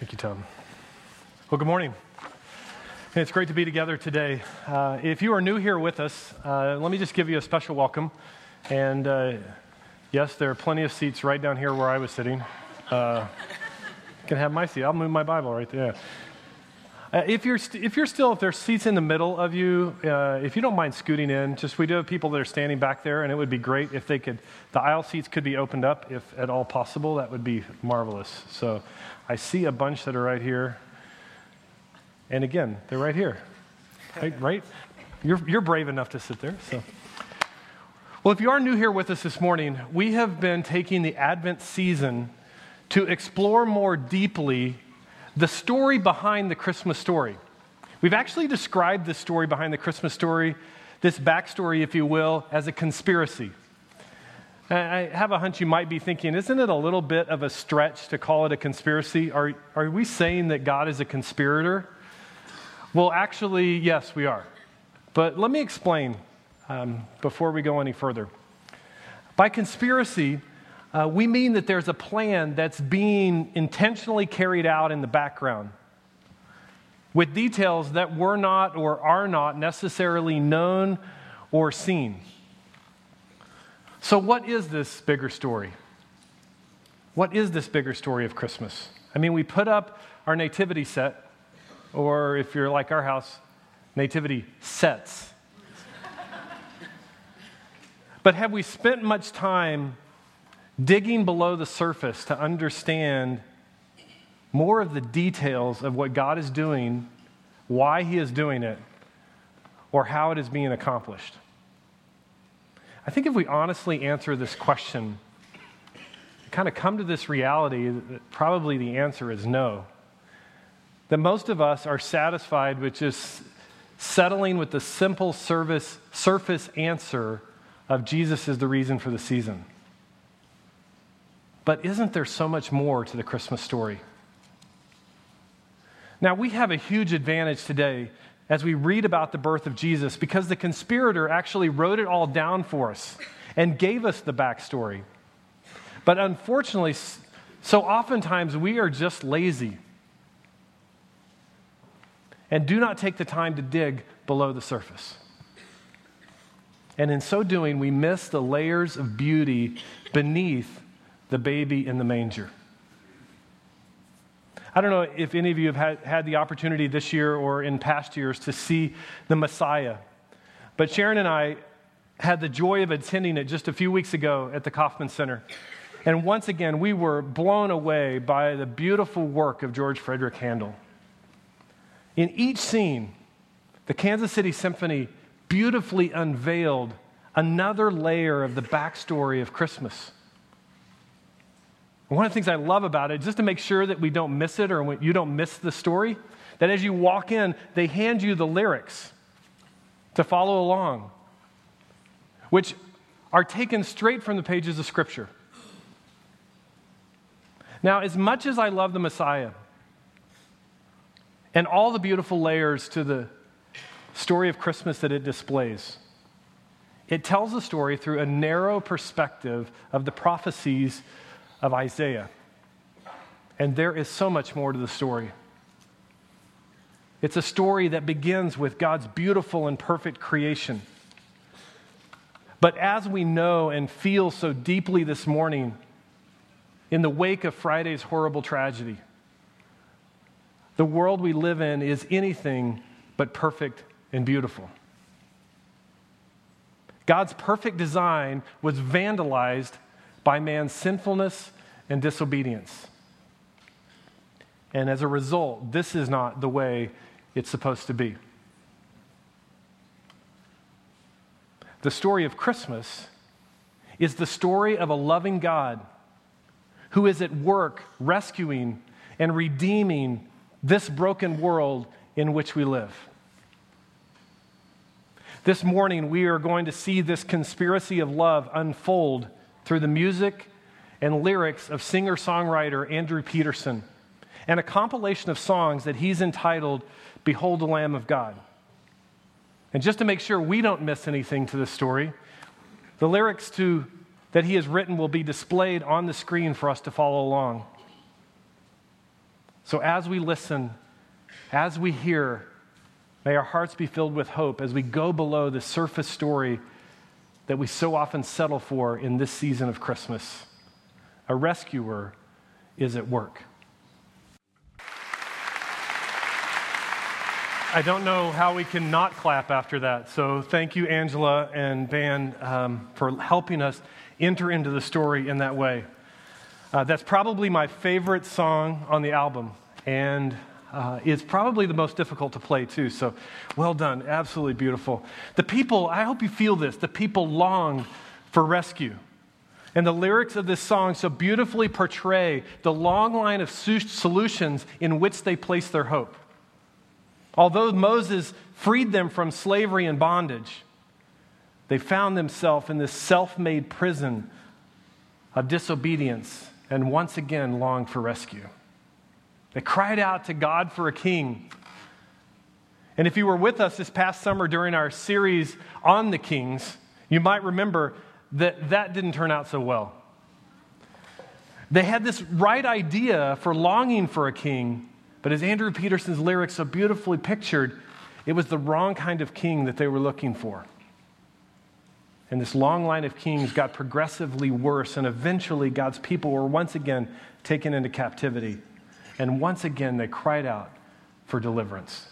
Thank you, Tom. Well, good morning. It's great to be together today. Uh, if you are new here with us, uh, let me just give you a special welcome. And uh, yes, there are plenty of seats right down here where I was sitting. Uh, can have my seat. I'll move my Bible right there. Uh, if, you're st- if you're still, if there's seats in the middle of you, uh, if you don't mind scooting in, just we do have people that are standing back there, and it would be great if they could, the aisle seats could be opened up if at all possible. That would be marvelous. So I see a bunch that are right here. And again, they're right here. Right? right? You're, you're brave enough to sit there. So. Well, if you are new here with us this morning, we have been taking the Advent season to explore more deeply the story behind the Christmas story. We've actually described the story behind the Christmas story, this backstory, if you will, as a conspiracy. I have a hunch you might be thinking, isn't it a little bit of a stretch to call it a conspiracy? Are, are we saying that God is a conspirator? Well, actually, yes, we are. But let me explain um, before we go any further. By conspiracy, uh, we mean that there's a plan that's being intentionally carried out in the background with details that were not or are not necessarily known or seen. So, what is this bigger story? What is this bigger story of Christmas? I mean, we put up our nativity set, or if you're like our house, nativity sets. but have we spent much time digging below the surface to understand more of the details of what God is doing, why He is doing it, or how it is being accomplished? I think if we honestly answer this question, kind of come to this reality that probably the answer is no. That most of us are satisfied with just settling with the simple service, surface answer of Jesus is the reason for the season. But isn't there so much more to the Christmas story? Now, we have a huge advantage today as we read about the birth of Jesus because the conspirator actually wrote it all down for us and gave us the backstory. But unfortunately, so oftentimes we are just lazy and do not take the time to dig below the surface. And in so doing, we miss the layers of beauty beneath the baby in the manger. I don't know if any of you have had, had the opportunity this year or in past years to see the Messiah, but Sharon and I had the joy of attending it just a few weeks ago at the Kauffman Center. And once again, we were blown away by the beautiful work of George Frederick Handel. In each scene, the Kansas City Symphony beautifully unveiled another layer of the backstory of Christmas. One of the things I love about it, just to make sure that we don't miss it or you don't miss the story, that as you walk in, they hand you the lyrics to follow along, which are taken straight from the pages of Scripture. Now, as much as I love the Messiah and all the beautiful layers to the story of Christmas that it displays, it tells the story through a narrow perspective of the prophecies of Isaiah. And there is so much more to the story. It's a story that begins with God's beautiful and perfect creation. But as we know and feel so deeply this morning, in the wake of Friday's horrible tragedy, the world we live in is anything but perfect and beautiful. God's perfect design was vandalized by man's sinfulness and disobedience. And as a result, this is not the way it's supposed to be. The story of Christmas is the story of a loving God who is at work rescuing and redeeming this broken world in which we live. This morning, we are going to see this conspiracy of love unfold through the music and lyrics of singer songwriter Andrew Peterson and a compilation of songs that he's entitled Behold the Lamb of God. And just to make sure we don't miss anything to this story, the lyrics to, that he has written will be displayed on the screen for us to follow along. So So as we listen, as we hear, may our hearts be filled with hope as we go below the surface story that we so often settle for in this season of Christmas. A rescuer is at work. I don't know how we can not clap after that. So thank you, Angela and Van, um, for helping us enter into the story in that way. Uh, that's probably my favorite song on the album, and uh, it's probably the most difficult to play, too. So well done. Absolutely beautiful. The people, I hope you feel this, the people long for rescue. And the lyrics of this song so beautifully portray the long line of solutions in which they place their hope. Although Moses freed them from slavery and bondage, they found themselves in this self made prison of disobedience and once again longed for rescue. They cried out to God for a king. And if you were with us this past summer during our series on the kings, you might remember that that didn't turn out so well. They had this right idea for longing for a king, but as Andrew Peterson's lyrics so beautifully pictured, it was the wrong kind of king that they were looking for. And this long line of kings got progressively worse, and eventually God's people were once again taken into captivity. And once again, they cried out for deliverance.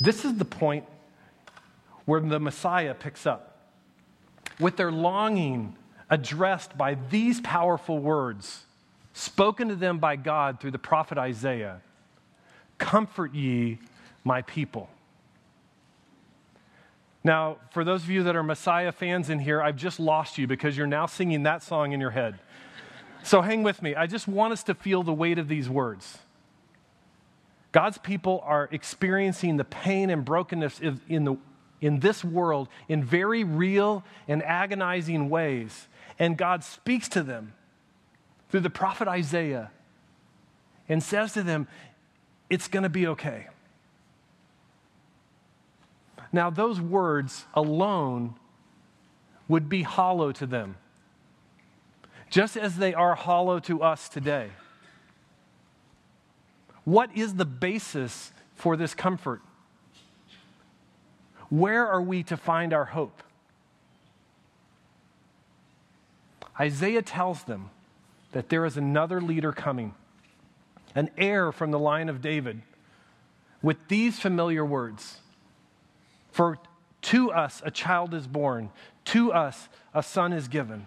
This is the point where the Messiah picks up with their longing addressed by these powerful words spoken to them by God through the prophet Isaiah Comfort ye, my people. Now, for those of you that are Messiah fans in here, I've just lost you because you're now singing that song in your head. So hang with me. I just want us to feel the weight of these words. God's people are experiencing the pain and brokenness in the in this world in very real and agonizing ways. And God speaks to them through the prophet Isaiah and says to them, It's going to be okay. Now, those words alone would be hollow to them, just as they are hollow to us today. What is the basis for this comfort? Where are we to find our hope? Isaiah tells them that there is another leader coming, an heir from the line of David, with these familiar words For to us a child is born, to us a son is given,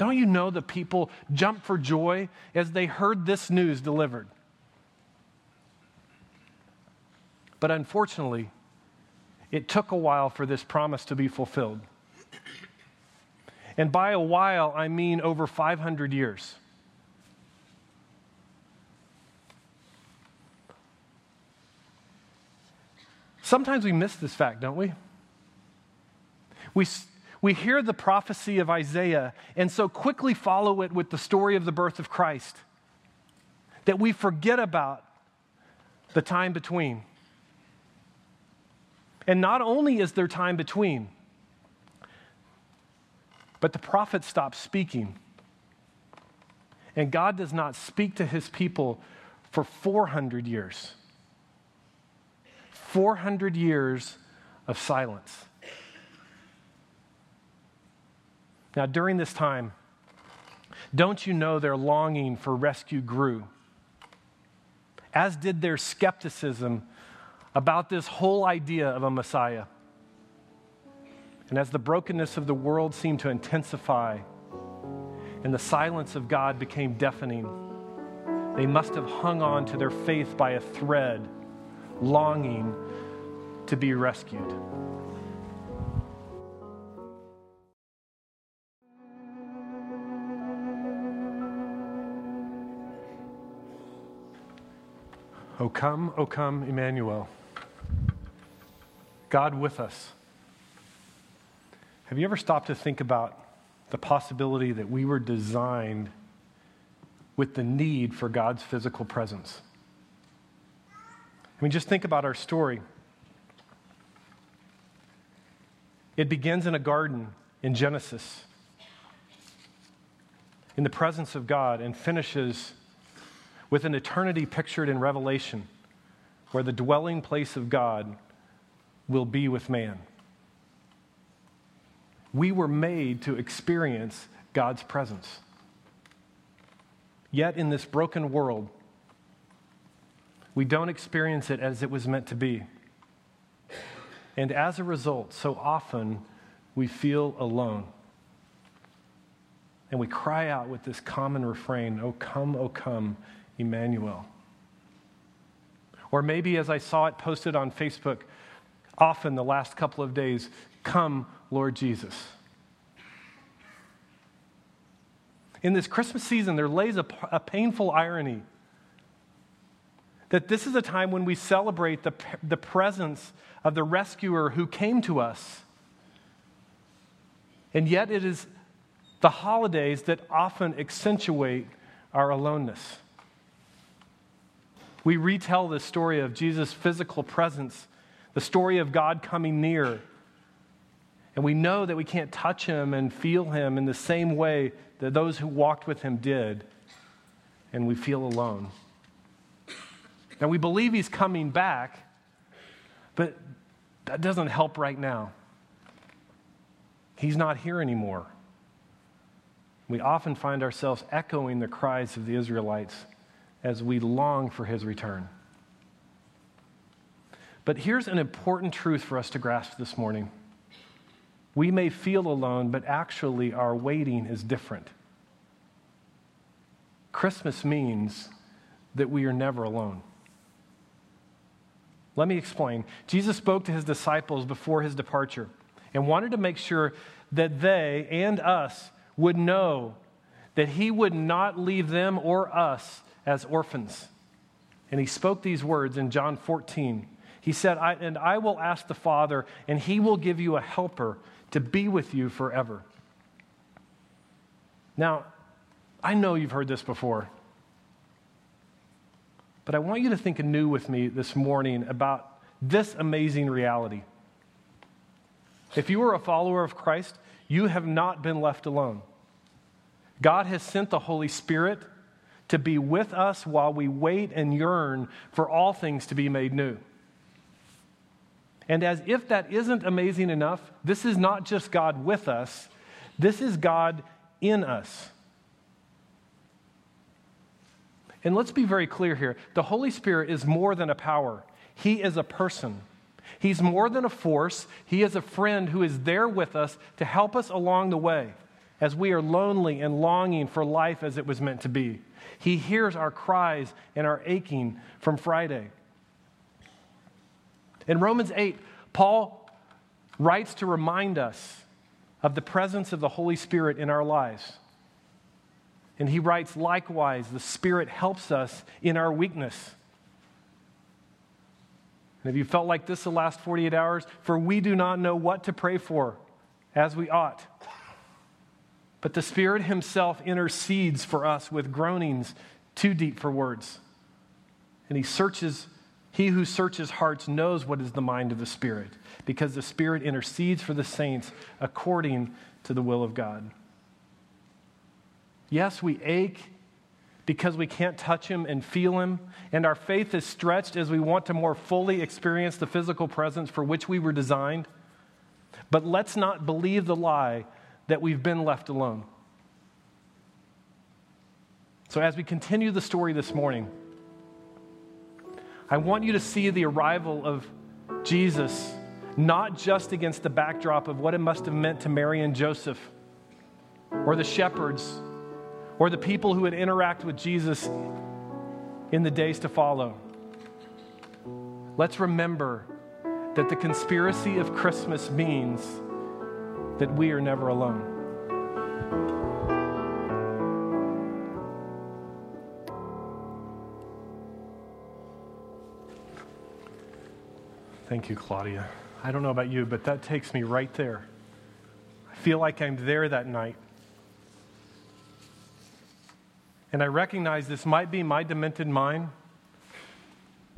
Don't you know the people jumped for joy as they heard this news delivered? But unfortunately, it took a while for this promise to be fulfilled. And by a while, I mean over 500 years. Sometimes we miss this fact, don't we? We, we hear the prophecy of Isaiah and so quickly follow it with the story of the birth of Christ that we forget about the time between. And not only is there time between, but the prophet stops speaking. And God does not speak to his people for 400 years. 400 years of silence. Now, during this time, don't you know their longing for rescue grew? As did their skepticism about this whole idea of a Messiah. And as the brokenness of the world seemed to intensify and the silence of God became deafening, they must have hung on to their faith by a thread, longing to be rescued. O come, O come, Emmanuel. God with us. Have you ever stopped to think about the possibility that we were designed with the need for God's physical presence? I mean, just think about our story. It begins in a garden in Genesis, in the presence of God, and finishes with an eternity pictured in Revelation, where the dwelling place of God will be with man. We were made to experience God's presence. Yet, in this broken world, we don't experience it as it was meant to be. And as a result, so often we feel alone. And we cry out with this common refrain, Oh, come, oh, come, Emmanuel. Or maybe, as I saw it posted on Facebook often the last couple of days, Come, Lord Jesus. In this Christmas season, there lays a, a painful irony that this is a time when we celebrate the, the presence of the rescuer who came to us. And yet, it is the holidays that often accentuate our aloneness. We retell the story of Jesus' physical presence, the story of God coming near. And we know that we can't touch him and feel him in the same way that those who walked with him did. And we feel alone. Now, we believe he's coming back, but that doesn't help right now. He's not here anymore. We often find ourselves echoing the cries of the Israelites as we long for his return. But here's an important truth for us to grasp this morning. We may feel alone, but actually our waiting is different. Christmas means that we are never alone. Let me explain. Jesus spoke to his disciples before his departure and wanted to make sure that they and us would know that he would not leave them or us as orphans. And he spoke these words in John 14. He said, I, And I will ask the Father, and he will give you a helper to be with you forever. Now, I know you've heard this before. But I want you to think anew with me this morning about this amazing reality. If you are a follower of Christ, you have not been left alone. God has sent the Holy Spirit to be with us while we wait and yearn for all things to be made new. And as if that isn't amazing enough, this is not just God with us, this is God in us. And let's be very clear here the Holy Spirit is more than a power, He is a person. He's more than a force, He is a friend who is there with us to help us along the way as we are lonely and longing for life as it was meant to be. He hears our cries and our aching from Friday. In Romans 8, Paul writes to remind us of the presence of the Holy Spirit in our lives. And he writes, likewise, the Spirit helps us in our weakness. And have you felt like this the last 48 hours? For we do not know what to pray for as we ought. But the Spirit Himself intercedes for us with groanings too deep for words. And He searches, He who searches hearts knows what is the mind of the Spirit, because the Spirit intercedes for the saints according to the will of God. Yes, we ache because we can't touch Him and feel Him, and our faith is stretched as we want to more fully experience the physical presence for which we were designed. But let's not believe the lie that we've been left alone. So, as we continue the story this morning, I want you to see the arrival of Jesus not just against the backdrop of what it must have meant to Mary and Joseph or the shepherds or the people who would interact with Jesus in the days to follow. Let's remember that the conspiracy of Christmas means that we are never alone. Thank you, Claudia. I don't know about you, but that takes me right there. I feel like I'm there that night. And I recognize this might be my demented mind.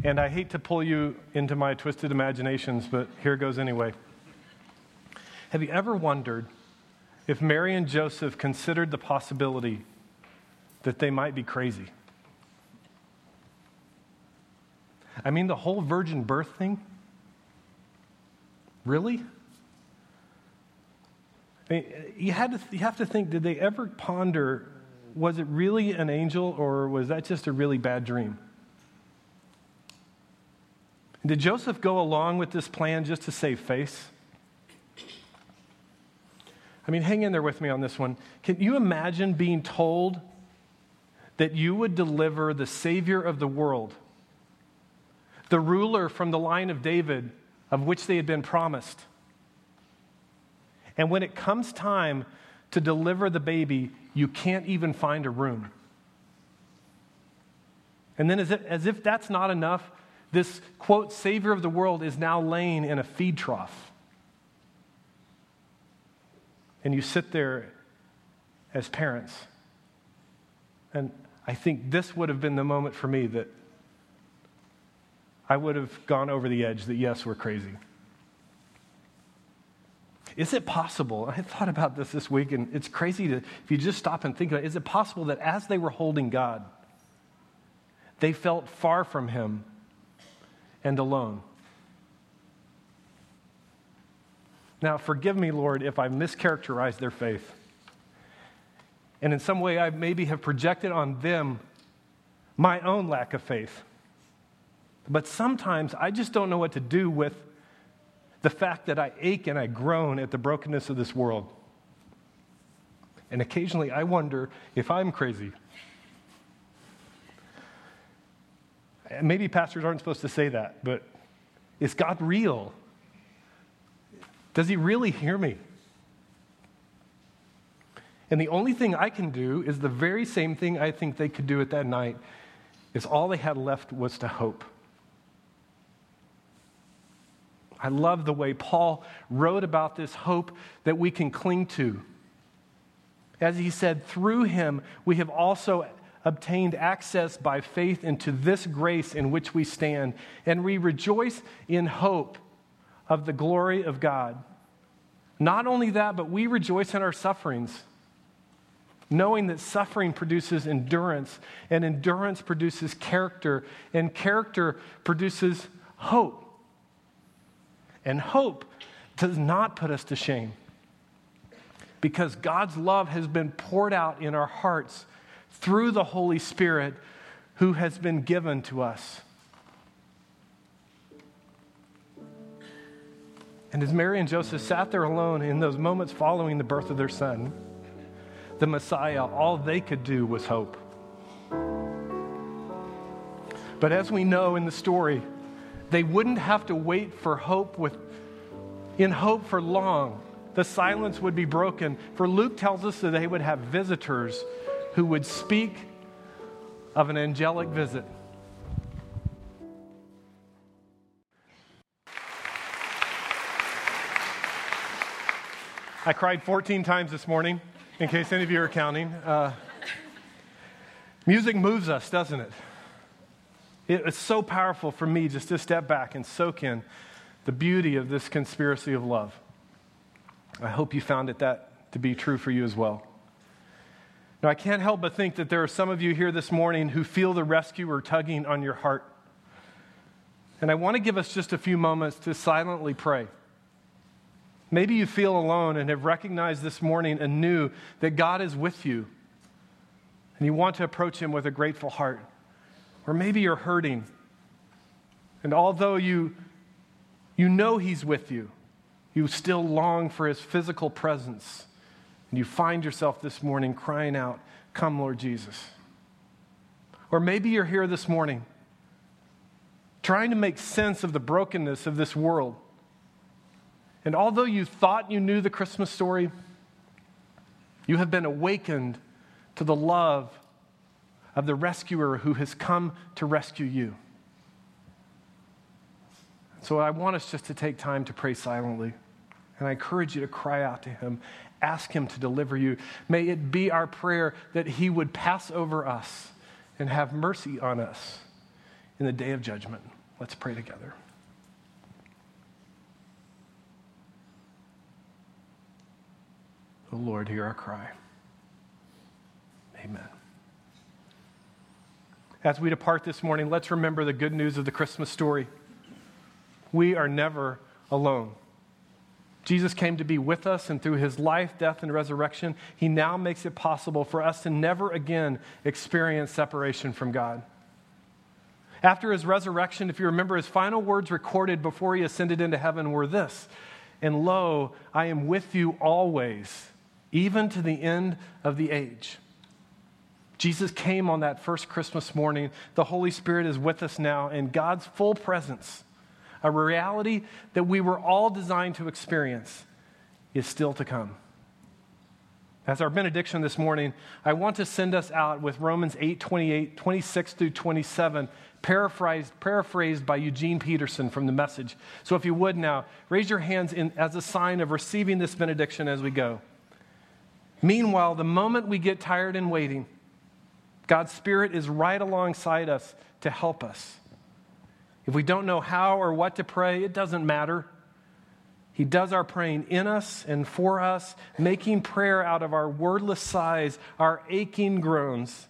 And I hate to pull you into my twisted imaginations, but here goes anyway. Have you ever wondered if Mary and Joseph considered the possibility that they might be crazy? I mean, the whole virgin birth thing? Really? I mean, you, had to, you have to think did they ever ponder was it really an angel or was that just a really bad dream? Did Joseph go along with this plan just to save face? I mean, hang in there with me on this one. Can you imagine being told that you would deliver the Savior of the world, the ruler from the line of David, of which they had been promised? And when it comes time to deliver the baby, you can't even find a room. And then, as if, as if that's not enough, this quote, Savior of the world is now laying in a feed trough. And you sit there as parents. And I think this would have been the moment for me that I would have gone over the edge that, yes, we're crazy. Is it possible? I thought about this this week, and it's crazy to, if you just stop and think about it, is it possible that as they were holding God, they felt far from Him and alone? Now, forgive me, Lord, if I mischaracterized their faith. And in some way, I maybe have projected on them my own lack of faith. But sometimes I just don't know what to do with the fact that I ache and I groan at the brokenness of this world. And occasionally I wonder if I'm crazy. Maybe pastors aren't supposed to say that, but is God real? Does he really hear me? And the only thing I can do is the very same thing I think they could do at that night is all they had left was to hope. I love the way Paul wrote about this hope that we can cling to. As he said, through him we have also obtained access by faith into this grace in which we stand, and we rejoice in hope of the glory of God. Not only that, but we rejoice in our sufferings, knowing that suffering produces endurance, and endurance produces character, and character produces hope. And hope does not put us to shame because God's love has been poured out in our hearts through the Holy Spirit who has been given to us. And as Mary and Joseph sat there alone in those moments following the birth of their son, the Messiah, all they could do was hope. But as we know in the story, they wouldn't have to wait for hope with, in hope for long. The silence would be broken. For Luke tells us that they would have visitors who would speak of an angelic visit. I cried 14 times this morning, in case any of you are counting. Uh, music moves us, doesn't it? It's so powerful for me just to step back and soak in the beauty of this conspiracy of love. I hope you found it that to be true for you as well. Now, I can't help but think that there are some of you here this morning who feel the rescuer tugging on your heart. And I want to give us just a few moments to silently pray. Maybe you feel alone and have recognized this morning anew that God is with you, and you want to approach Him with a grateful heart. Or maybe you're hurting. And although you, you know He's with you, you still long for His physical presence. And you find yourself this morning crying out, Come, Lord Jesus. Or maybe you're here this morning trying to make sense of the brokenness of this world. And although you thought you knew the Christmas story, you have been awakened to the love of the rescuer who has come to rescue you. So I want us just to take time to pray silently. And I encourage you to cry out to him. Ask him to deliver you. May it be our prayer that he would pass over us and have mercy on us in the day of judgment. Let's pray together. Oh Lord, hear our cry. Amen. As we depart this morning, let's remember the good news of the Christmas story. We are never alone. Jesus came to be with us, and through his life, death, and resurrection, he now makes it possible for us to never again experience separation from God. After his resurrection, if you remember, his final words recorded before he ascended into heaven were this And lo, I am with you always, even to the end of the age. Jesus came on that first Christmas morning. The Holy Spirit is with us now, in God's full presence a reality that we were all designed to experience, is still to come. As our benediction this morning, I want to send us out with Romans 8 28, 26 through 27, paraphrased, paraphrased by Eugene Peterson from the message. So if you would now, raise your hands in, as a sign of receiving this benediction as we go. Meanwhile, the moment we get tired and waiting, God's Spirit is right alongside us to help us. If we don't know how or what to pray, it doesn't matter. He does our praying in us and for us, making prayer out of our wordless sighs, our aching groans.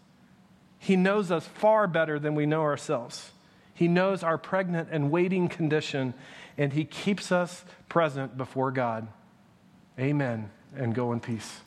He knows us far better than we know ourselves. He knows our pregnant and waiting condition, and He keeps us present before God. Amen, and go in peace.